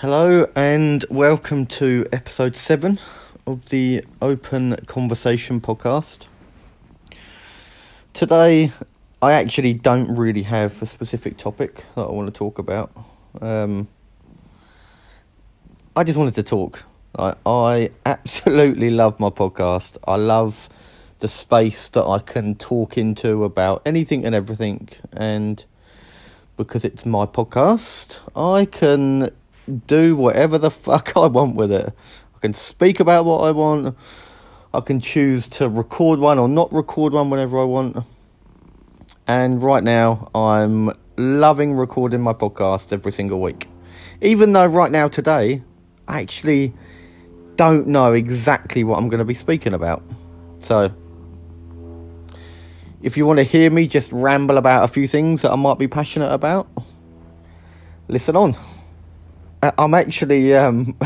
Hello and welcome to episode 7 of the Open Conversation podcast. Today, I actually don't really have a specific topic that I want to talk about. Um, I just wanted to talk. I, I absolutely love my podcast. I love the space that I can talk into about anything and everything. And because it's my podcast, I can do whatever the fuck I want with it. I can speak about what I want. I can choose to record one or not record one whenever I want. And right now, I'm loving recording my podcast every single week. Even though right now, today, I actually don't know exactly what I'm going to be speaking about. So, if you want to hear me just ramble about a few things that I might be passionate about, listen on. I'm actually um,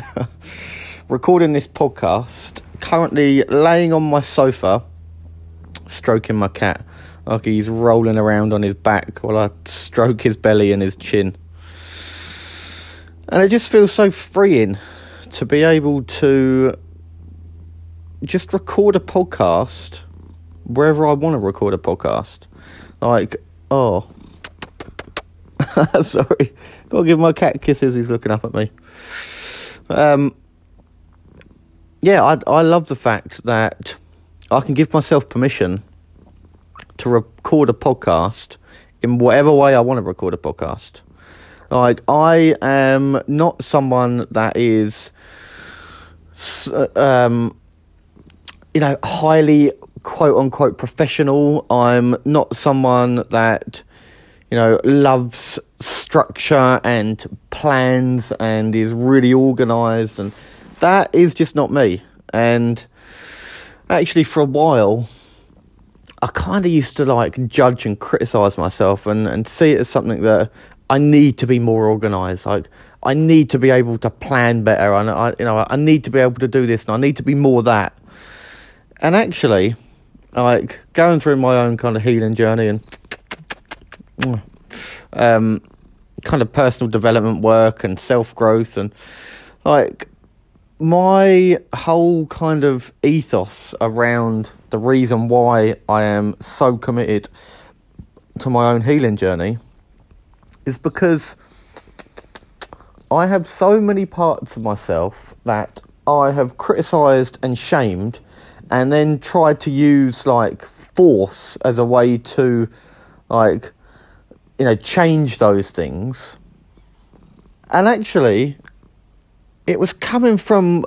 recording this podcast currently laying on my sofa, stroking my cat like he's rolling around on his back while I stroke his belly and his chin. And it just feels so freeing to be able to just record a podcast wherever I want to record a podcast. Like, oh, sorry, gotta give my cat kisses. He's looking up at me. Um, yeah, I I love the fact that I can give myself permission to record a podcast in whatever way I want to record a podcast. Like I am not someone that is, um, you know, highly quote unquote professional. I'm not someone that you know, loves structure and plans and is really organized. And that is just not me. And actually, for a while, I kind of used to like judge and criticize myself and, and see it as something that I need to be more organized. Like, I need to be able to plan better. And I, you know, I need to be able to do this and I need to be more that. And actually, like going through my own kind of healing journey and um, kind of personal development work and self growth and like my whole kind of ethos around the reason why I am so committed to my own healing journey is because I have so many parts of myself that I have criticized and shamed and then tried to use like force as a way to like you know, change those things. And actually, it was coming from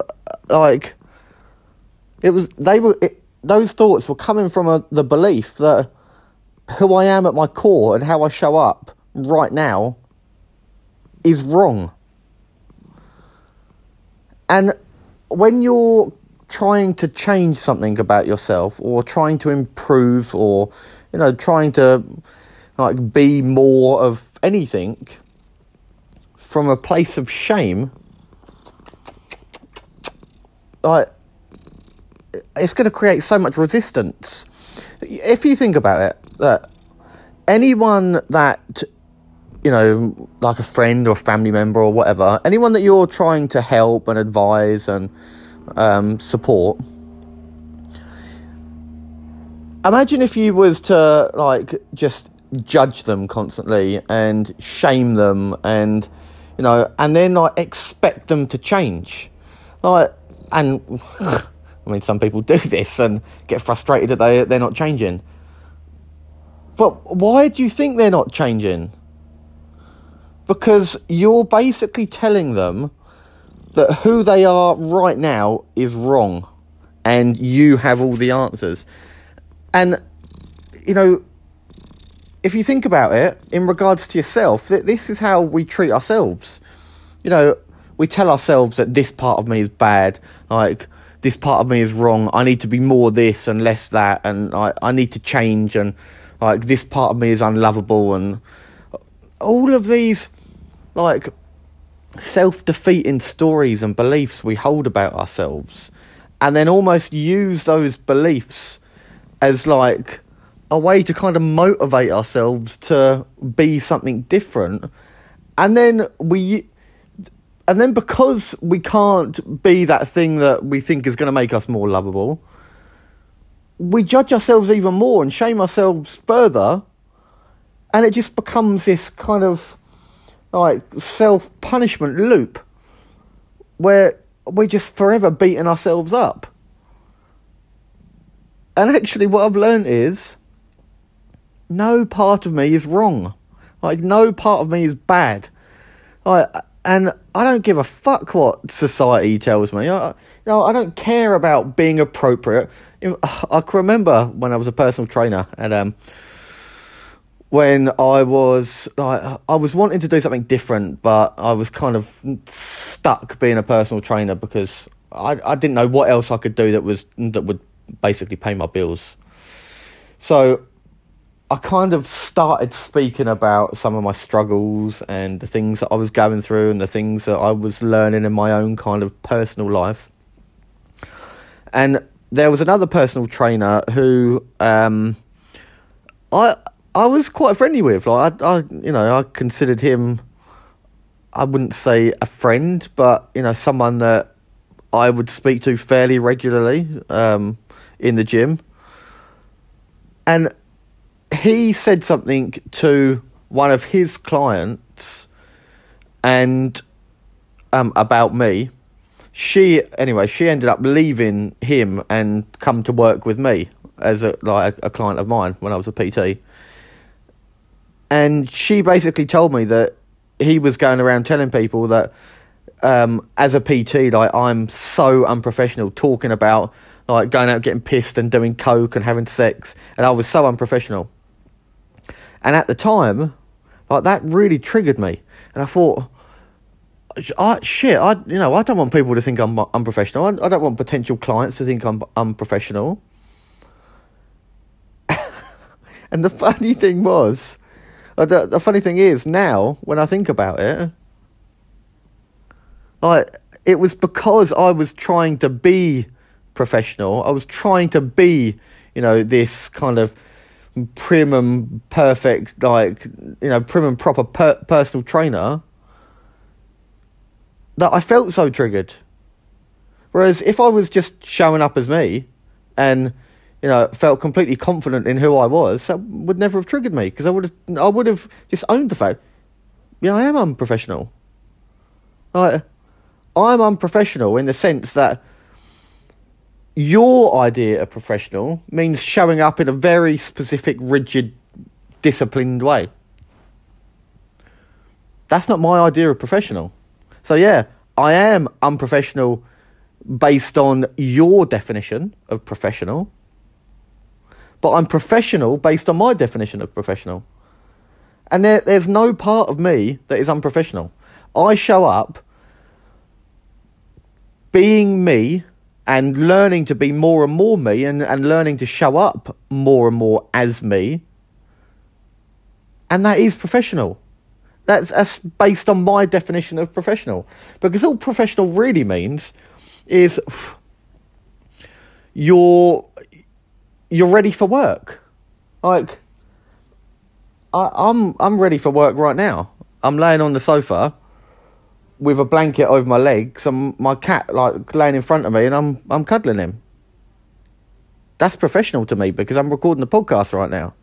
like it was they were it, those thoughts were coming from a, the belief that who I am at my core and how I show up right now is wrong. And when you're trying to change something about yourself or trying to improve or you know trying to like be more of anything from a place of shame, like it's going to create so much resistance. If you think about it, that anyone that you know, like a friend or family member or whatever, anyone that you're trying to help and advise and um, support. Imagine if you was to like just judge them constantly and shame them and you know and then like expect them to change. Like and i mean some people do this and get frustrated that they they're not changing. But why do you think they're not changing? Because you're basically telling them that who they are right now is wrong and you have all the answers. And you know if you think about it in regards to yourself, this is how we treat ourselves. You know, we tell ourselves that this part of me is bad, like this part of me is wrong. I need to be more this and less that, and I I need to change, and like this part of me is unlovable, and all of these like self defeating stories and beliefs we hold about ourselves, and then almost use those beliefs as like a way to kind of motivate ourselves to be something different. And then we, and then because we can't be that thing that we think is going to make us more lovable, we judge ourselves even more and shame ourselves further, and it just becomes this kind of like self punishment loop where we're just forever beating ourselves up. And actually, what I've learned is no part of me is wrong. Like, no part of me is bad. Like, and I don't give a fuck what society tells me. I, you know, I don't care about being appropriate. I can remember when I was a personal trainer and um, when I was like, I was wanting to do something different, but I was kind of stuck being a personal trainer because I, I didn't know what else I could do that was that would basically pay my bills. So I kind of started speaking about some of my struggles and the things that I was going through and the things that I was learning in my own kind of personal life. And there was another personal trainer who um, I I was quite friendly with. Like I, I you know I considered him. I wouldn't say a friend, but you know someone that I would speak to fairly regularly um, in the gym. And he said something to one of his clients and um, about me. She anyway, she ended up leaving him and come to work with me as a like a, client of mine when I was a PT. And she basically told me that he was going around telling people that um, as a PT, like I'm so unprofessional talking about like going out getting pissed and doing coke and having sex, and I was so unprofessional. And at the time, like that really triggered me, and I thought, I, shit, I you know I don't want people to think I'm unprofessional. I, I don't want potential clients to think I'm unprofessional. and the funny thing was, uh, the, the funny thing is now when I think about it, like it was because I was trying to be professional. I was trying to be, you know, this kind of prim and perfect, like you know, prim and proper per- personal trainer, that I felt so triggered. Whereas if I was just showing up as me, and you know, felt completely confident in who I was, that would never have triggered me because I would have, I would have just owned the fact, yeah, I am unprofessional. Like, I'm unprofessional in the sense that your idea of professional means showing up in a very specific, rigid, disciplined way. That's not my idea of professional. So, yeah, I am unprofessional based on your definition of professional, but I'm professional based on my definition of professional. And there, there's no part of me that is unprofessional. I show up being me and learning to be more and more me and, and learning to show up more and more as me. And that is professional. That's, that's based on my definition of professional. Because all professional really means is you're you're ready for work. Like I, I'm I'm ready for work right now. I'm laying on the sofa with a blanket over my legs and my cat like laying in front of me and I'm I'm cuddling him. That's professional to me because I'm recording the podcast right now.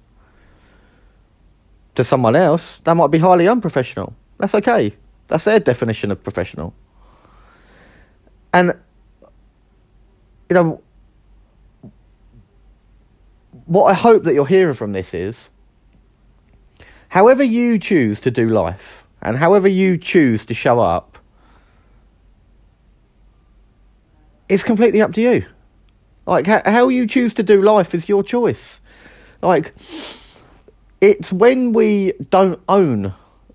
To someone else, that might be highly unprofessional. That's okay. That's their definition of professional. And you know what I hope that you're hearing from this is however you choose to do life and however you choose to show up, it's completely up to you. Like, how, how you choose to do life is your choice. Like, it's when we don't own,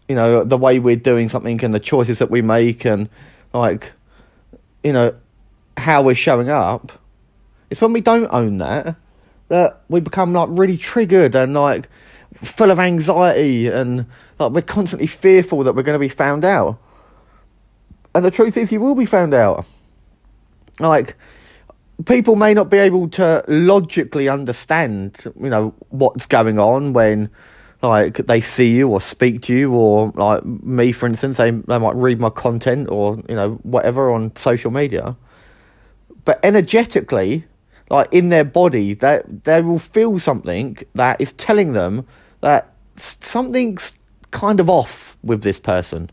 you know, the way we're doing something and the choices that we make and, like, you know, how we're showing up. It's when we don't own that that we become, like, really triggered and, like, full of anxiety and like we're constantly fearful that we're going to be found out. And the truth is, you will be found out. Like, people may not be able to logically understand, you know, what's going on when, like they see you or speak to you or like me for instance they, they might read my content or you know whatever on social media but energetically like in their body they, they will feel something that is telling them that something's kind of off with this person.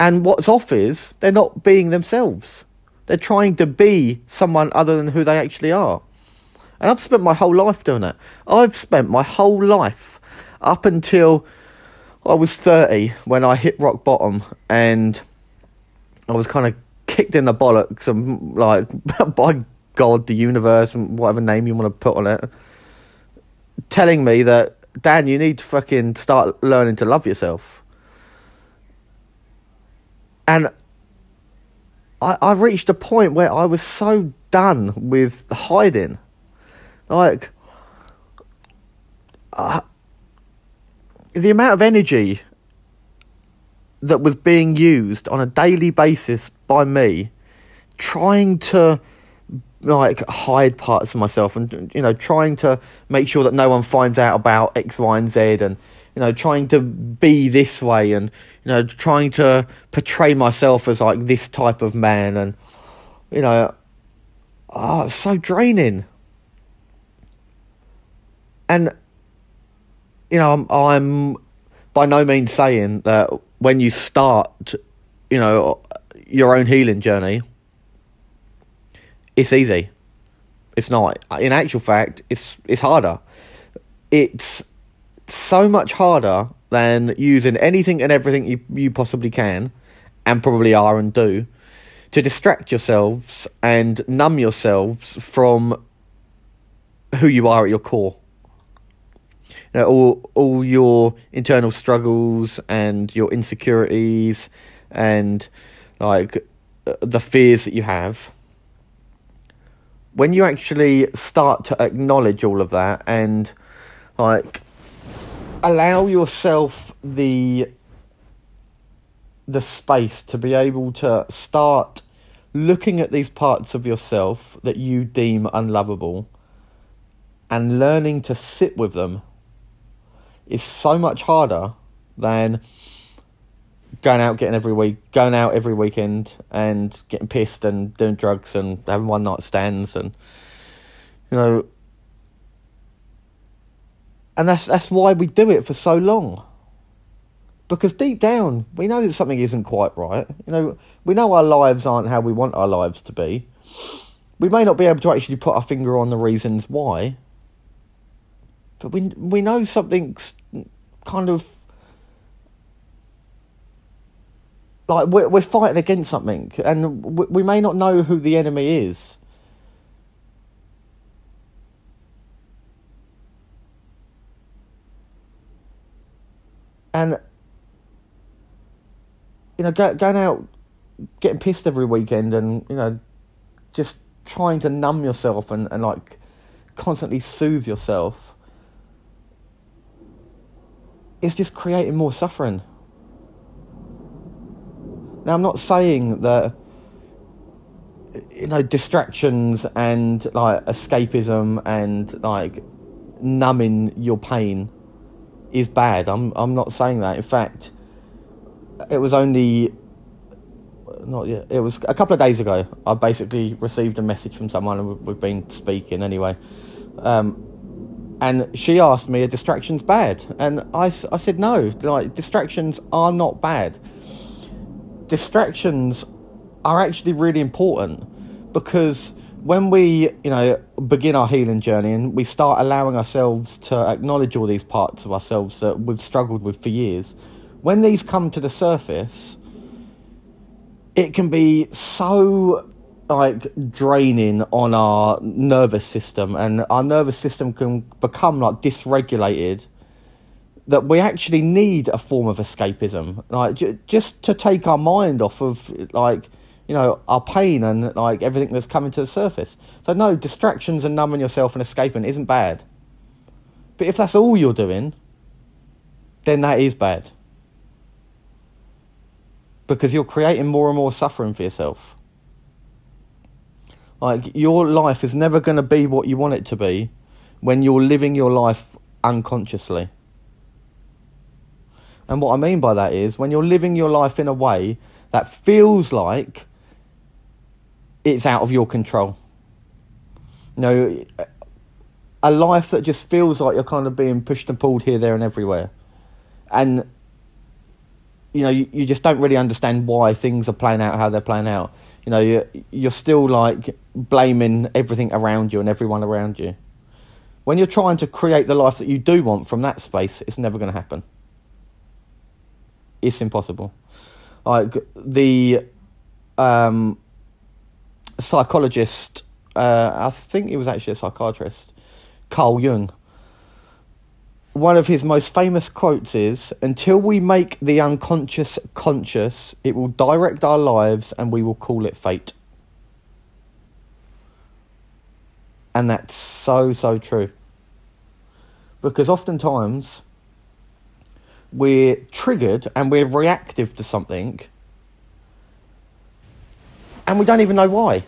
And what's off is they're not being themselves. They're trying to be someone other than who they actually are. And I've spent my whole life doing it. I've spent my whole life up until I was 30 when I hit rock bottom and I was kind of kicked in the bollocks and like by God, the universe, and whatever name you want to put on it, telling me that Dan, you need to fucking start learning to love yourself. And I, I reached a point where I was so done with hiding like, uh, the amount of energy that was being used on a daily basis by me trying to like hide parts of myself and you know trying to make sure that no one finds out about x y and z and you know trying to be this way and you know trying to portray myself as like this type of man and you know oh it's so draining. And you know, I'm, I'm by no means saying that when you start, you know, your own healing journey, it's easy. It's not. In actual fact, it's it's harder. It's so much harder than using anything and everything you, you possibly can, and probably are and do, to distract yourselves and numb yourselves from who you are at your core you know, all all your internal struggles and your insecurities and like uh, the fears that you have when you actually start to acknowledge all of that and like allow yourself the the space to be able to start looking at these parts of yourself that you deem unlovable and learning to sit with them is so much harder than going out getting every week going out every weekend and getting pissed and doing drugs and having one night stands and you know and that's that's why we do it for so long. Because deep down we know that something isn't quite right. You know we know our lives aren't how we want our lives to be. We may not be able to actually put our finger on the reasons why but we we know something's kind of like we're we're fighting against something, and we, we may not know who the enemy is. And you know, go, going out, getting pissed every weekend, and you know, just trying to numb yourself and, and like constantly soothe yourself it's just creating more suffering. Now, I'm not saying that you know distractions and like escapism and like numbing your pain is bad. I'm I'm not saying that. In fact, it was only not yet. It was a couple of days ago. I basically received a message from someone, and we've been speaking anyway. Um, and she asked me, "Are distractions bad?" And I, I said, "No. Like distractions are not bad. Distractions are actually really important because when we, you know, begin our healing journey and we start allowing ourselves to acknowledge all these parts of ourselves that we've struggled with for years, when these come to the surface, it can be so like draining on our nervous system and our nervous system can become like dysregulated that we actually need a form of escapism like j- just to take our mind off of like you know our pain and like everything that's coming to the surface. So no distractions and numbing yourself and escaping isn't bad. But if that's all you're doing then that is bad. Because you're creating more and more suffering for yourself. Like your life is never going to be what you want it to be when you're living your life unconsciously. And what I mean by that is when you're living your life in a way that feels like it's out of your control. You know, a life that just feels like you're kind of being pushed and pulled here, there, and everywhere. And, you know, you, you just don't really understand why things are playing out how they're playing out. You know, you're, you're still like blaming everything around you and everyone around you. When you're trying to create the life that you do want from that space, it's never going to happen. It's impossible. Like the um, psychologist, uh, I think he was actually a psychiatrist, Carl Jung. One of his most famous quotes is Until we make the unconscious conscious, it will direct our lives and we will call it fate. And that's so, so true. Because oftentimes we're triggered and we're reactive to something and we don't even know why.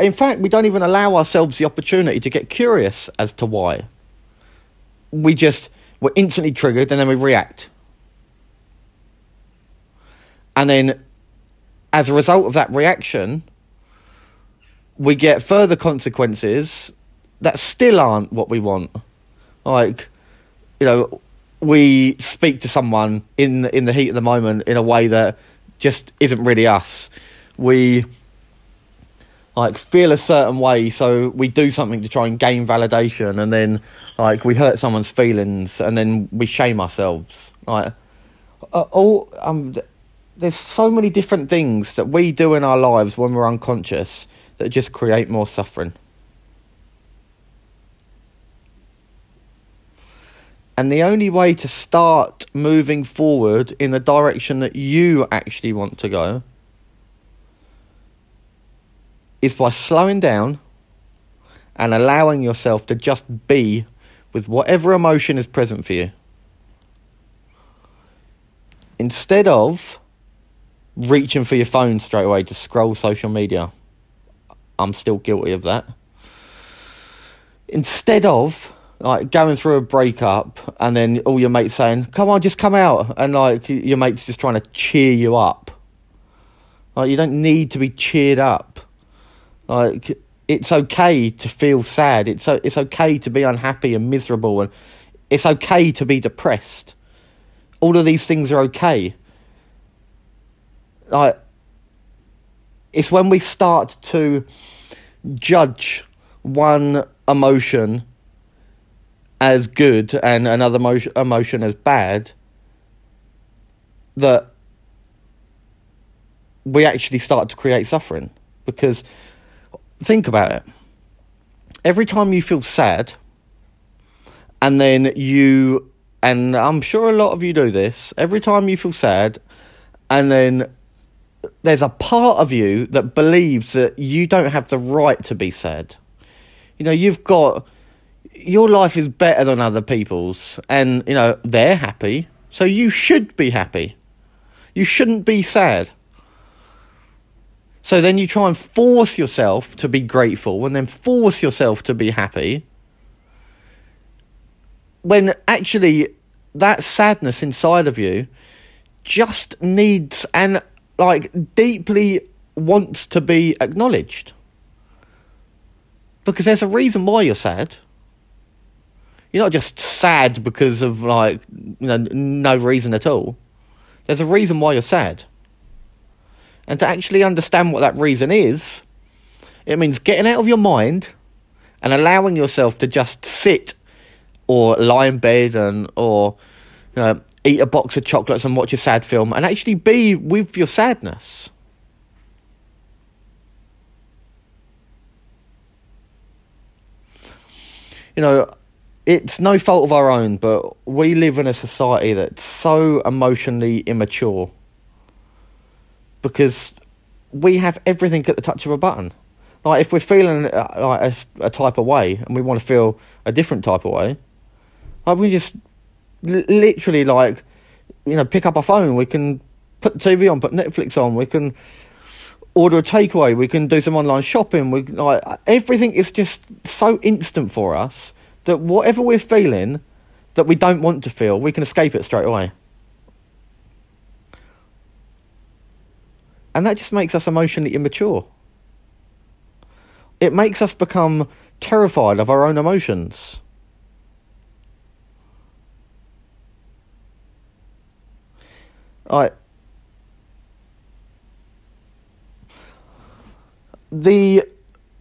In fact, we don't even allow ourselves the opportunity to get curious as to why. We just, we're instantly triggered and then we react. And then, as a result of that reaction, we get further consequences that still aren't what we want. Like, you know, we speak to someone in in the heat of the moment in a way that just isn't really us. We like feel a certain way, so we do something to try and gain validation, and then like we hurt someone's feelings, and then we shame ourselves. Like uh, all um, there's so many different things that we do in our lives when we're unconscious that just create more suffering. And the only way to start moving forward in the direction that you actually want to go is by slowing down and allowing yourself to just be with whatever emotion is present for you. Instead of reaching for your phone straight away to scroll social media, I'm still guilty of that. Instead of like going through a breakup and then all your mates saying, "Come on, just come out," and like your mates just trying to cheer you up. Like you don't need to be cheered up. Like it's okay to feel sad. It's it's okay to be unhappy and miserable, and it's okay to be depressed. All of these things are okay. Like it's when we start to judge one emotion as good and another emotion, as bad that we actually start to create suffering. Because think about it. Every time you feel sad and then you and I'm sure a lot of you do this every time you feel sad and then there's a part of you that believes that you don't have the right to be sad. You know you've got your life is better than other people's and you know they're happy so you should be happy. You shouldn't be sad. So then you try and force yourself to be grateful and then force yourself to be happy when actually that sadness inside of you just needs and like deeply wants to be acknowledged. Because there's a reason why you're sad you're not just sad because of like you know no reason at all. There's a reason why you're sad. And to actually understand what that reason is, it means getting out of your mind and allowing yourself to just sit or lie in bed and or you know, eat a box of chocolates and watch a sad film and actually be with your sadness. You know, it's no fault of our own, but we live in a society that's so emotionally immature because we have everything at the touch of a button. Like if we're feeling uh, like a, a type of way and we want to feel a different type of way, like we just literally like you know pick up our phone. We can put the TV on, put Netflix on. We can order a takeaway. We can do some online shopping. We like everything is just so instant for us that whatever we're feeling, that we don't want to feel, we can escape it straight away. And that just makes us emotionally immature. It makes us become terrified of our own emotions. I the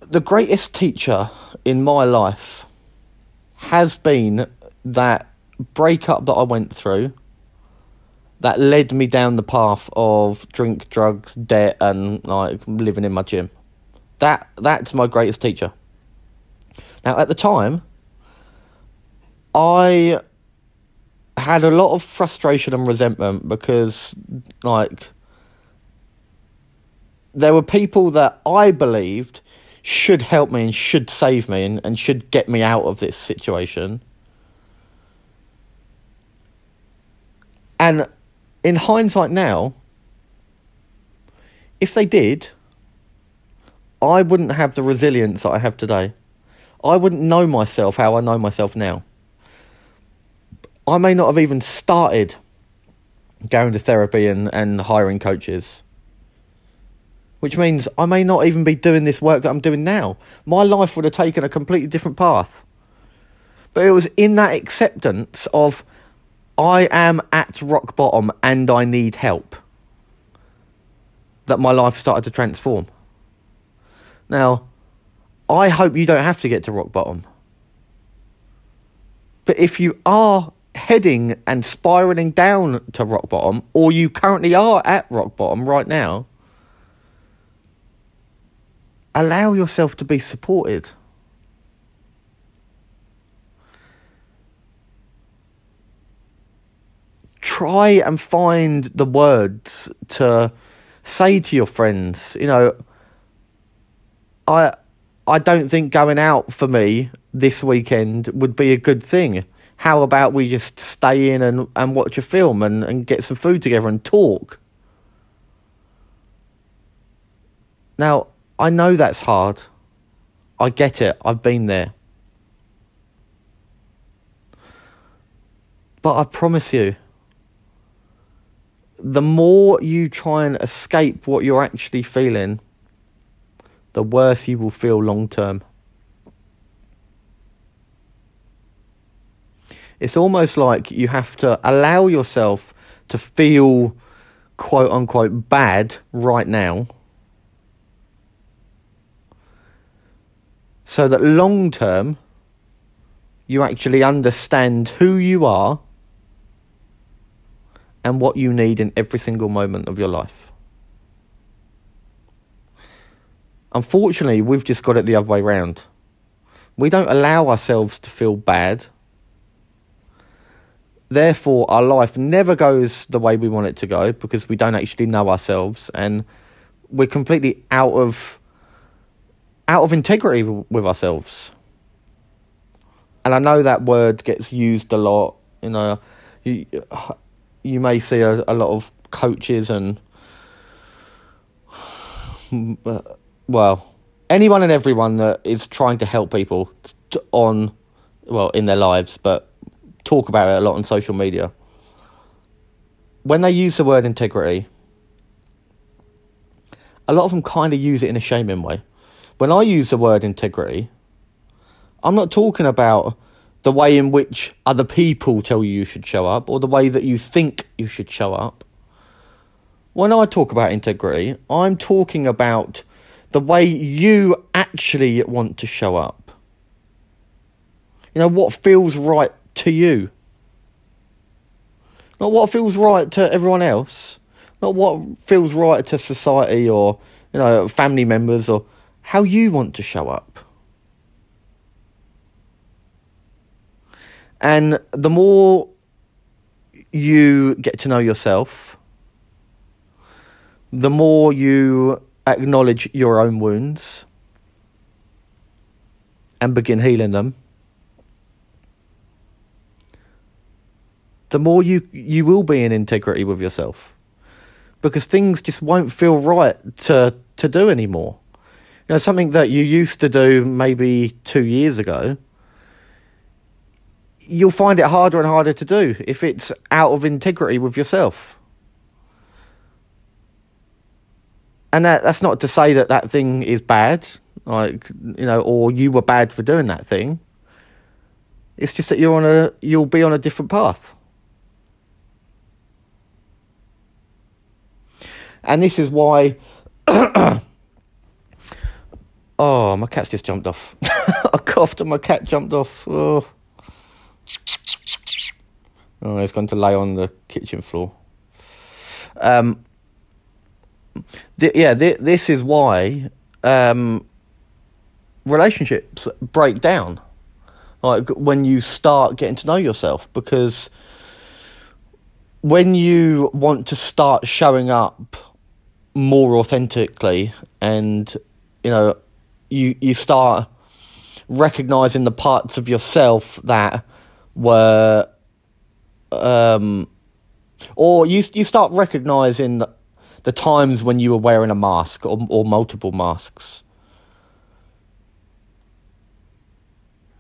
the greatest teacher in my life has been that breakup that I went through that led me down the path of drink, drugs, debt, and like living in my gym. That that's my greatest teacher. Now, at the time, I had a lot of frustration and resentment because, like, there were people that I believed should help me and should save me and, and should get me out of this situation. And in hindsight now, if they did, I wouldn't have the resilience that I have today. I wouldn't know myself how I know myself now. I may not have even started going to therapy and, and hiring coaches. Which means I may not even be doing this work that I'm doing now. My life would have taken a completely different path. But it was in that acceptance of I am at rock bottom and I need help that my life started to transform. Now, I hope you don't have to get to rock bottom. But if you are heading and spiraling down to rock bottom, or you currently are at rock bottom right now, allow yourself to be supported. Try and find the words to say to your friends, you know, I I don't think going out for me this weekend would be a good thing. How about we just stay in and, and watch a film and, and get some food together and talk? Now, I know that's hard. I get it. I've been there. But I promise you, the more you try and escape what you're actually feeling, the worse you will feel long term. It's almost like you have to allow yourself to feel quote unquote bad right now so that long term you actually understand who you are and what you need in every single moment of your life. Unfortunately, we've just got it the other way round. We don't allow ourselves to feel bad. Therefore, our life never goes the way we want it to go because we don't actually know ourselves and we're completely out of out of integrity with ourselves. And I know that word gets used a lot. You know, you you may see a, a lot of coaches and well, anyone and everyone that is trying to help people on, well, in their lives, but talk about it a lot on social media. When they use the word integrity, a lot of them kind of use it in a shaming way. When I use the word integrity, I'm not talking about the way in which other people tell you you should show up or the way that you think you should show up. When I talk about integrity, I'm talking about the way you actually want to show up. You know, what feels right to you. Not what feels right to everyone else. Not what feels right to society or, you know, family members or how you want to show up. And the more you get to know yourself, the more you acknowledge your own wounds and begin healing them, the more you you will be in integrity with yourself. Because things just won't feel right to to do anymore. Know, something that you used to do maybe two years ago, you'll find it harder and harder to do if it's out of integrity with yourself. And that, that's not to say that that thing is bad, like you know, or you were bad for doing that thing. It's just that you're on a you'll be on a different path. And this is why Oh, my cat's just jumped off. I coughed and my cat jumped off. Oh. oh, it's going to lay on the kitchen floor. Um, th- yeah, th- this is why um, relationships break down. Like when you start getting to know yourself, because when you want to start showing up more authentically and you know you you start recognizing the parts of yourself that were um or you you start recognizing the, the times when you were wearing a mask or, or multiple masks.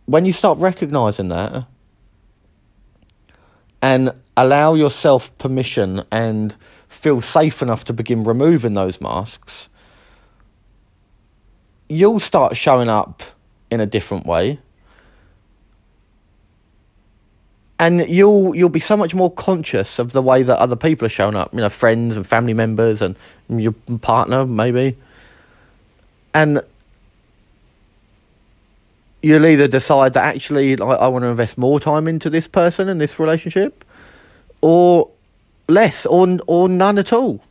When you start recognizing that and allow yourself permission and feel safe enough to begin removing those masks you'll start showing up in a different way. And you'll you'll be so much more conscious of the way that other people are showing up, you know, friends and family members and your partner maybe. And you'll either decide that actually like, I want to invest more time into this person and this relationship, or less, or or none at all.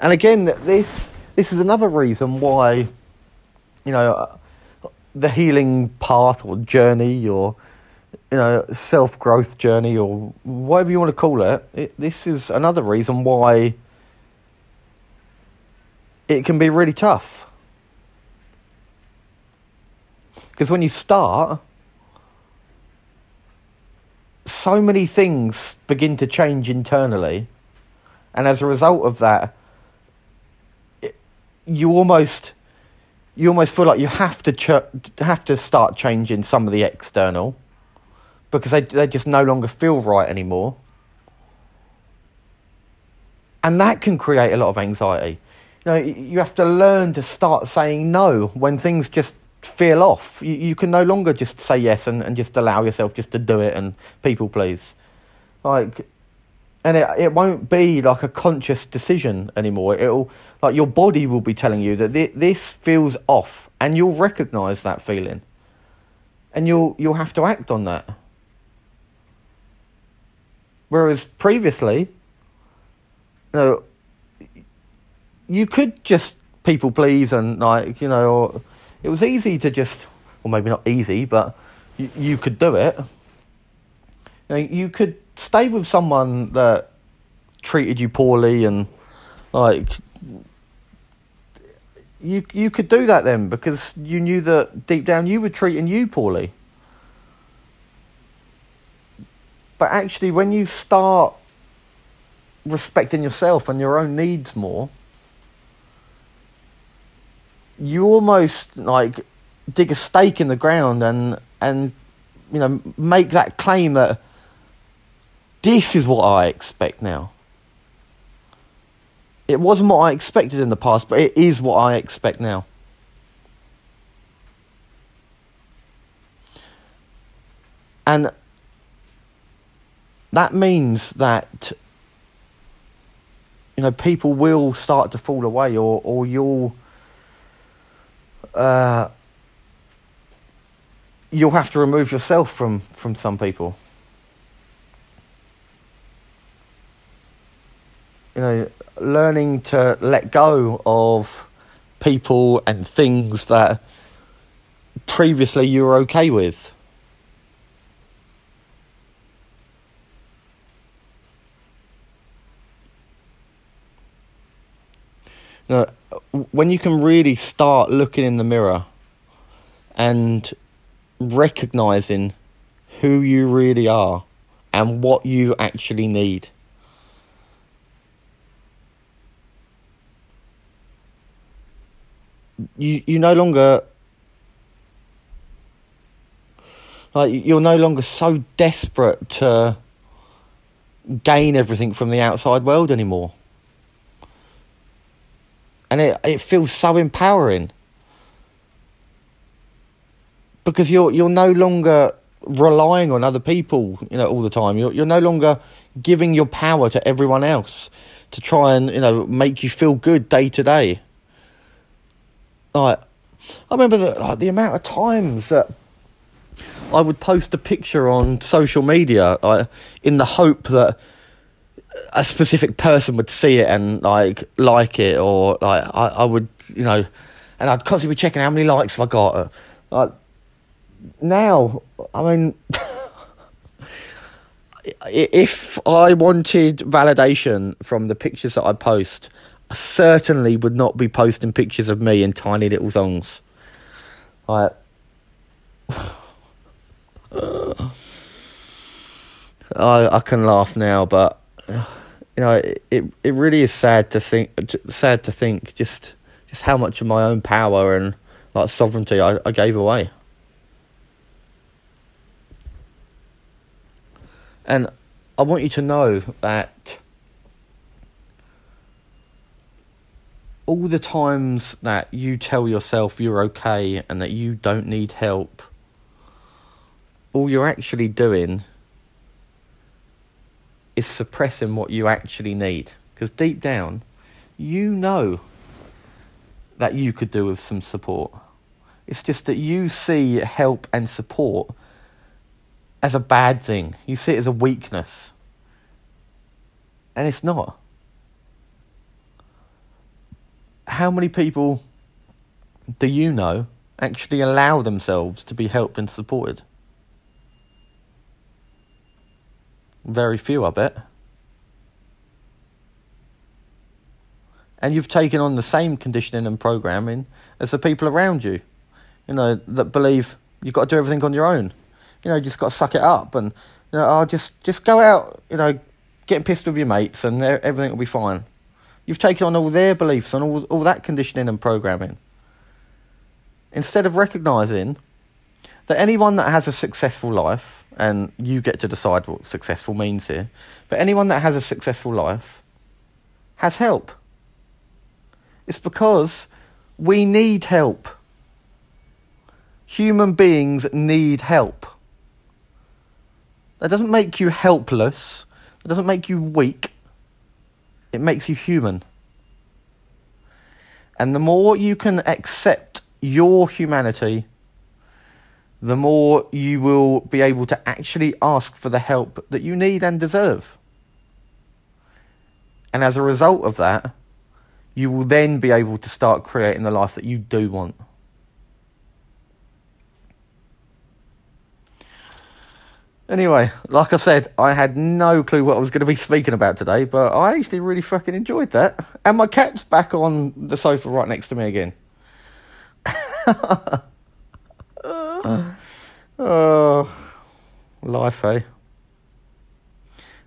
And again, this this is another reason why, you know, uh, the healing path or journey or you know self growth journey or whatever you want to call it, it. This is another reason why it can be really tough. Because when you start, so many things begin to change internally, and as a result of that, you almost you almost feel like you have to ch- have to start changing some of the external because they they just no longer feel right anymore. And that can create a lot of anxiety. You know, you have to learn to start saying no when things just feel off. You, you can no longer just say yes and, and just allow yourself just to do it and people please. Like and it it won't be like a conscious decision anymore. It'll like your body will be telling you that th- this feels off, and you'll recognise that feeling, and you'll you'll have to act on that. Whereas previously, you know, you could just people please and like you know, it was easy to just, or maybe not easy, but you, you could do it. You know, you could stay with someone that treated you poorly and like you you could do that then because you knew that deep down you were treating you poorly. But actually when you start respecting yourself and your own needs more, you almost like dig a stake in the ground and and you know make that claim that this is what I expect now. It wasn't what I expected in the past, but it is what I expect now. And that means that you know people will start to fall away or or you'll uh, you'll have to remove yourself from from some people you know, learning to let go of people and things that previously you were okay with. Know, when you can really start looking in the mirror and recognizing who you really are and what you actually need. You you no longer Like you're no longer so desperate to gain everything from the outside world anymore. And it it feels so empowering. Because you're you're no longer relying on other people, you know, all the time. You're you're no longer giving your power to everyone else to try and, you know, make you feel good day to day. Like I remember the like, the amount of times that I would post a picture on social media like, in the hope that a specific person would see it and like like it or like I, I would you know and I'd constantly be checking how many likes have I got. Like now I mean if I wanted validation from the pictures that I post I certainly would not be posting pictures of me in tiny little songs like I I can laugh now, but you know it, it it really is sad to think sad to think just just how much of my own power and like sovereignty I, I gave away. And I want you to know that all the times that you tell yourself you're okay and that you don't need help all you're actually doing is suppressing what you actually need. Because deep down, you know that you could do with some support. It's just that you see help and support as a bad thing. You see it as a weakness. And it's not. How many people do you know actually allow themselves to be helped and supported? Very few, I bet. And you've taken on the same conditioning and programming as the people around you, you know, that believe you've got to do everything on your own. You know, you just got to suck it up and, you know, oh, just, just go out, you know, getting pissed with your mates and everything will be fine. You've taken on all their beliefs and all, all that conditioning and programming. Instead of recognizing that anyone that has a successful life, and you get to decide what successful means here, but anyone that has a successful life has help. It's because we need help. Human beings need help. That doesn't make you helpless. It doesn't make you weak. It makes you human. And the more you can accept your humanity the more you will be able to actually ask for the help that you need and deserve. And as a result of that, you will then be able to start creating the life that you do want. Anyway, like I said, I had no clue what I was going to be speaking about today, but I actually really fucking enjoyed that. And my cat's back on the sofa right next to me again. oh, life, eh?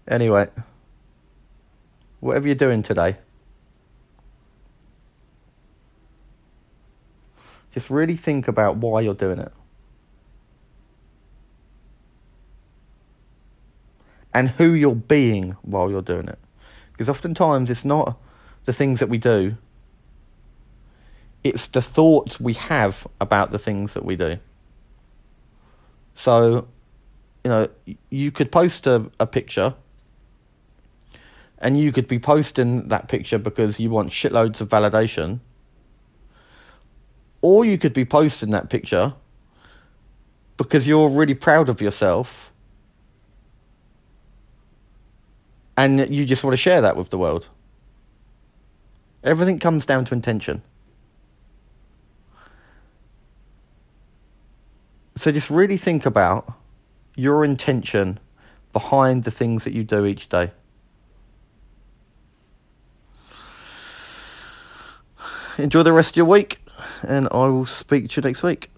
Anyway, whatever you're doing today, just really think about why you're doing it. And who you're being while you're doing it. Because oftentimes it's not the things that we do, it's the thoughts we have about the things that we do. So, you know, you could post a, a picture and you could be posting that picture because you want shitloads of validation. Or you could be posting that picture because you're really proud of yourself and you just want to share that with the world. Everything comes down to intention. So just really think about your intention behind the things that you do each day. Enjoy the rest of your week, and I will speak to you next week.